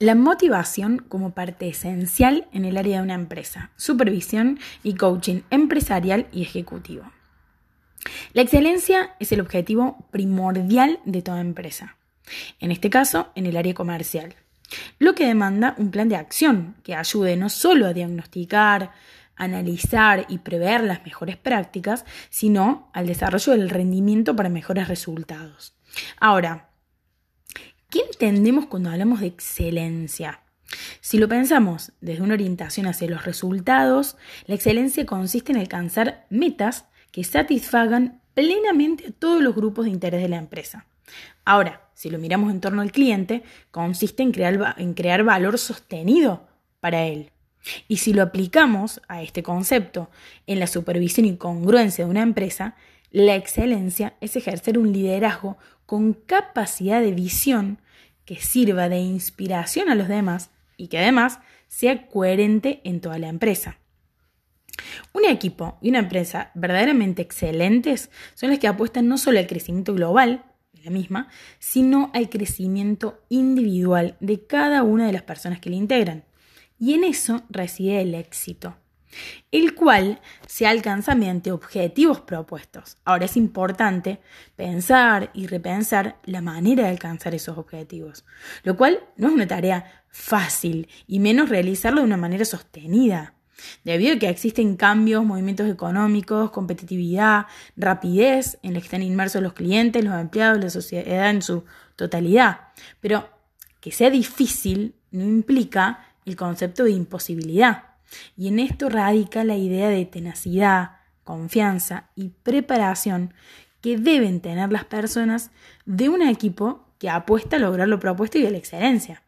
La motivación como parte esencial en el área de una empresa, supervisión y coaching empresarial y ejecutivo. La excelencia es el objetivo primordial de toda empresa, en este caso en el área comercial, lo que demanda un plan de acción que ayude no solo a diagnosticar, analizar y prever las mejores prácticas, sino al desarrollo del rendimiento para mejores resultados. Ahora, ¿Qué entendemos cuando hablamos de excelencia? Si lo pensamos desde una orientación hacia los resultados, la excelencia consiste en alcanzar metas que satisfagan plenamente a todos los grupos de interés de la empresa. Ahora, si lo miramos en torno al cliente, consiste en crear, en crear valor sostenido para él. Y si lo aplicamos a este concepto en la supervisión y congruencia de una empresa, la excelencia es ejercer un liderazgo con capacidad de visión que sirva de inspiración a los demás y que además sea coherente en toda la empresa. Un equipo y una empresa verdaderamente excelentes son las que apuestan no solo al crecimiento global de la misma, sino al crecimiento individual de cada una de las personas que la integran. Y en eso reside el éxito el cual se alcanza mediante objetivos propuestos. Ahora es importante pensar y repensar la manera de alcanzar esos objetivos, lo cual no es una tarea fácil y menos realizarlo de una manera sostenida. Debido a que existen cambios, movimientos económicos, competitividad, rapidez en la que están inmersos los clientes, los empleados, la sociedad en su totalidad. Pero que sea difícil no implica el concepto de imposibilidad. Y en esto radica la idea de tenacidad, confianza y preparación que deben tener las personas de un equipo que apuesta a lograr lo propuesto y a la excelencia.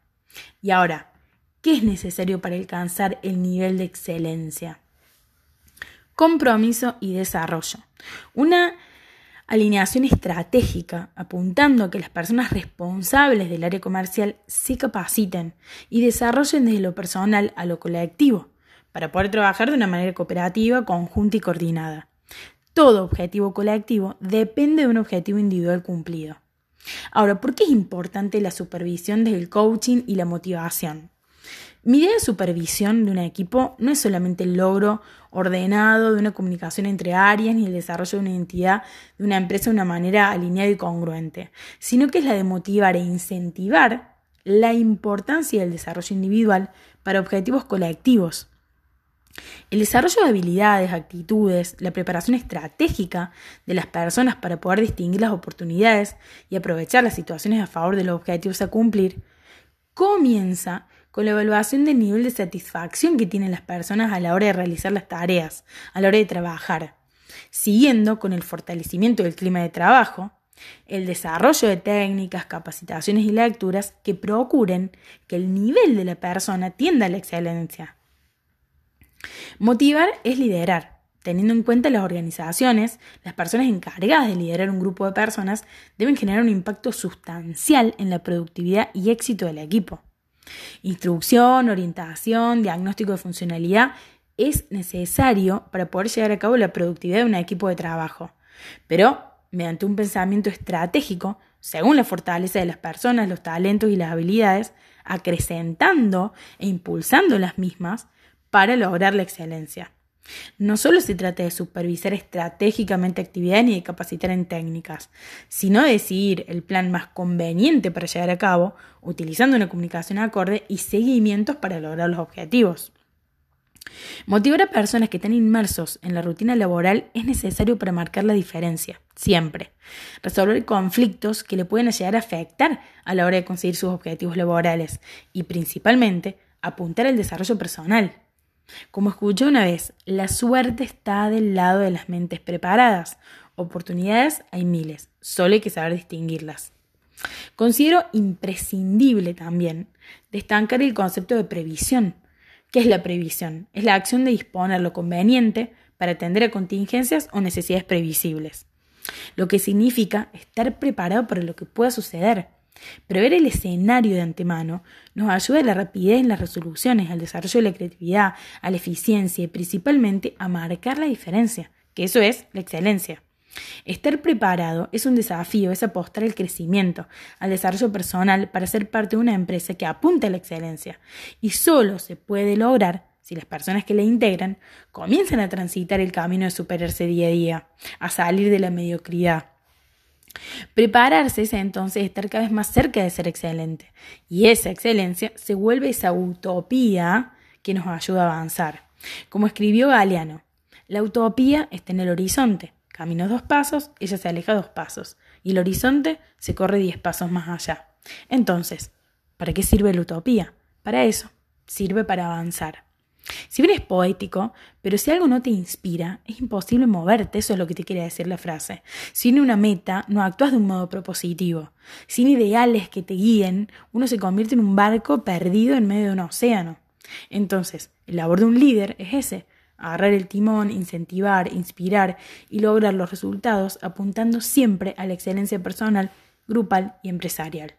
Y ahora, ¿qué es necesario para alcanzar el nivel de excelencia? Compromiso y desarrollo. Una alineación estratégica apuntando a que las personas responsables del área comercial se capaciten y desarrollen desde lo personal a lo colectivo, para poder trabajar de una manera cooperativa, conjunta y coordinada. Todo objetivo colectivo depende de un objetivo individual cumplido. Ahora, ¿por qué es importante la supervisión desde el coaching y la motivación? Mi idea de supervisión de un equipo no es solamente el logro ordenado de una comunicación entre áreas ni el desarrollo de una identidad de una empresa de una manera alineada y congruente, sino que es la de motivar e incentivar la importancia del desarrollo individual para objetivos colectivos. El desarrollo de habilidades, actitudes, la preparación estratégica de las personas para poder distinguir las oportunidades y aprovechar las situaciones a favor de los objetivos a cumplir, comienza con la evaluación del nivel de satisfacción que tienen las personas a la hora de realizar las tareas, a la hora de trabajar, siguiendo con el fortalecimiento del clima de trabajo, el desarrollo de técnicas, capacitaciones y lecturas que procuren que el nivel de la persona tienda a la excelencia. Motivar es liderar. Teniendo en cuenta las organizaciones, las personas encargadas de liderar un grupo de personas deben generar un impacto sustancial en la productividad y éxito del equipo. Instrucción, orientación, diagnóstico de funcionalidad es necesario para poder llevar a cabo la productividad de un equipo de trabajo, pero mediante un pensamiento estratégico, según la fortaleza de las personas, los talentos y las habilidades, acrecentando e impulsando las mismas, para lograr la excelencia. No solo se trata de supervisar estratégicamente actividades ni de capacitar en técnicas, sino de decidir el plan más conveniente para llevar a cabo, utilizando una comunicación acorde y seguimientos para lograr los objetivos. Motivar a personas que están inmersos en la rutina laboral es necesario para marcar la diferencia, siempre. Resolver conflictos que le pueden llegar a afectar a la hora de conseguir sus objetivos laborales y principalmente apuntar al desarrollo personal. Como escuché una vez, la suerte está del lado de las mentes preparadas. Oportunidades hay miles, solo hay que saber distinguirlas. Considero imprescindible también destacar el concepto de previsión. ¿Qué es la previsión? Es la acción de disponer lo conveniente para atender a contingencias o necesidades previsibles, lo que significa estar preparado para lo que pueda suceder Prever el escenario de antemano nos ayuda a la rapidez en las resoluciones, al desarrollo de la creatividad, a la eficiencia y principalmente a marcar la diferencia, que eso es la excelencia. Estar preparado es un desafío, es apostar al crecimiento, al desarrollo personal para ser parte de una empresa que apunte a la excelencia. Y solo se puede lograr si las personas que la integran comienzan a transitar el camino de superarse día a día, a salir de la mediocridad. Prepararse es entonces estar cada vez más cerca de ser excelente. Y esa excelencia se vuelve esa utopía que nos ayuda a avanzar. Como escribió Galeano, la utopía está en el horizonte, Camino dos pasos, ella se aleja dos pasos y el horizonte se corre diez pasos más allá. Entonces, ¿para qué sirve la utopía? Para eso, sirve para avanzar. Si bien es poético, pero si algo no te inspira, es imposible moverte, eso es lo que te quiere decir la frase. Sin una meta, no actúas de un modo propositivo. Sin ideales que te guíen, uno se convierte en un barco perdido en medio de un océano. Entonces, el labor de un líder es ese, agarrar el timón, incentivar, inspirar y lograr los resultados apuntando siempre a la excelencia personal, grupal y empresarial.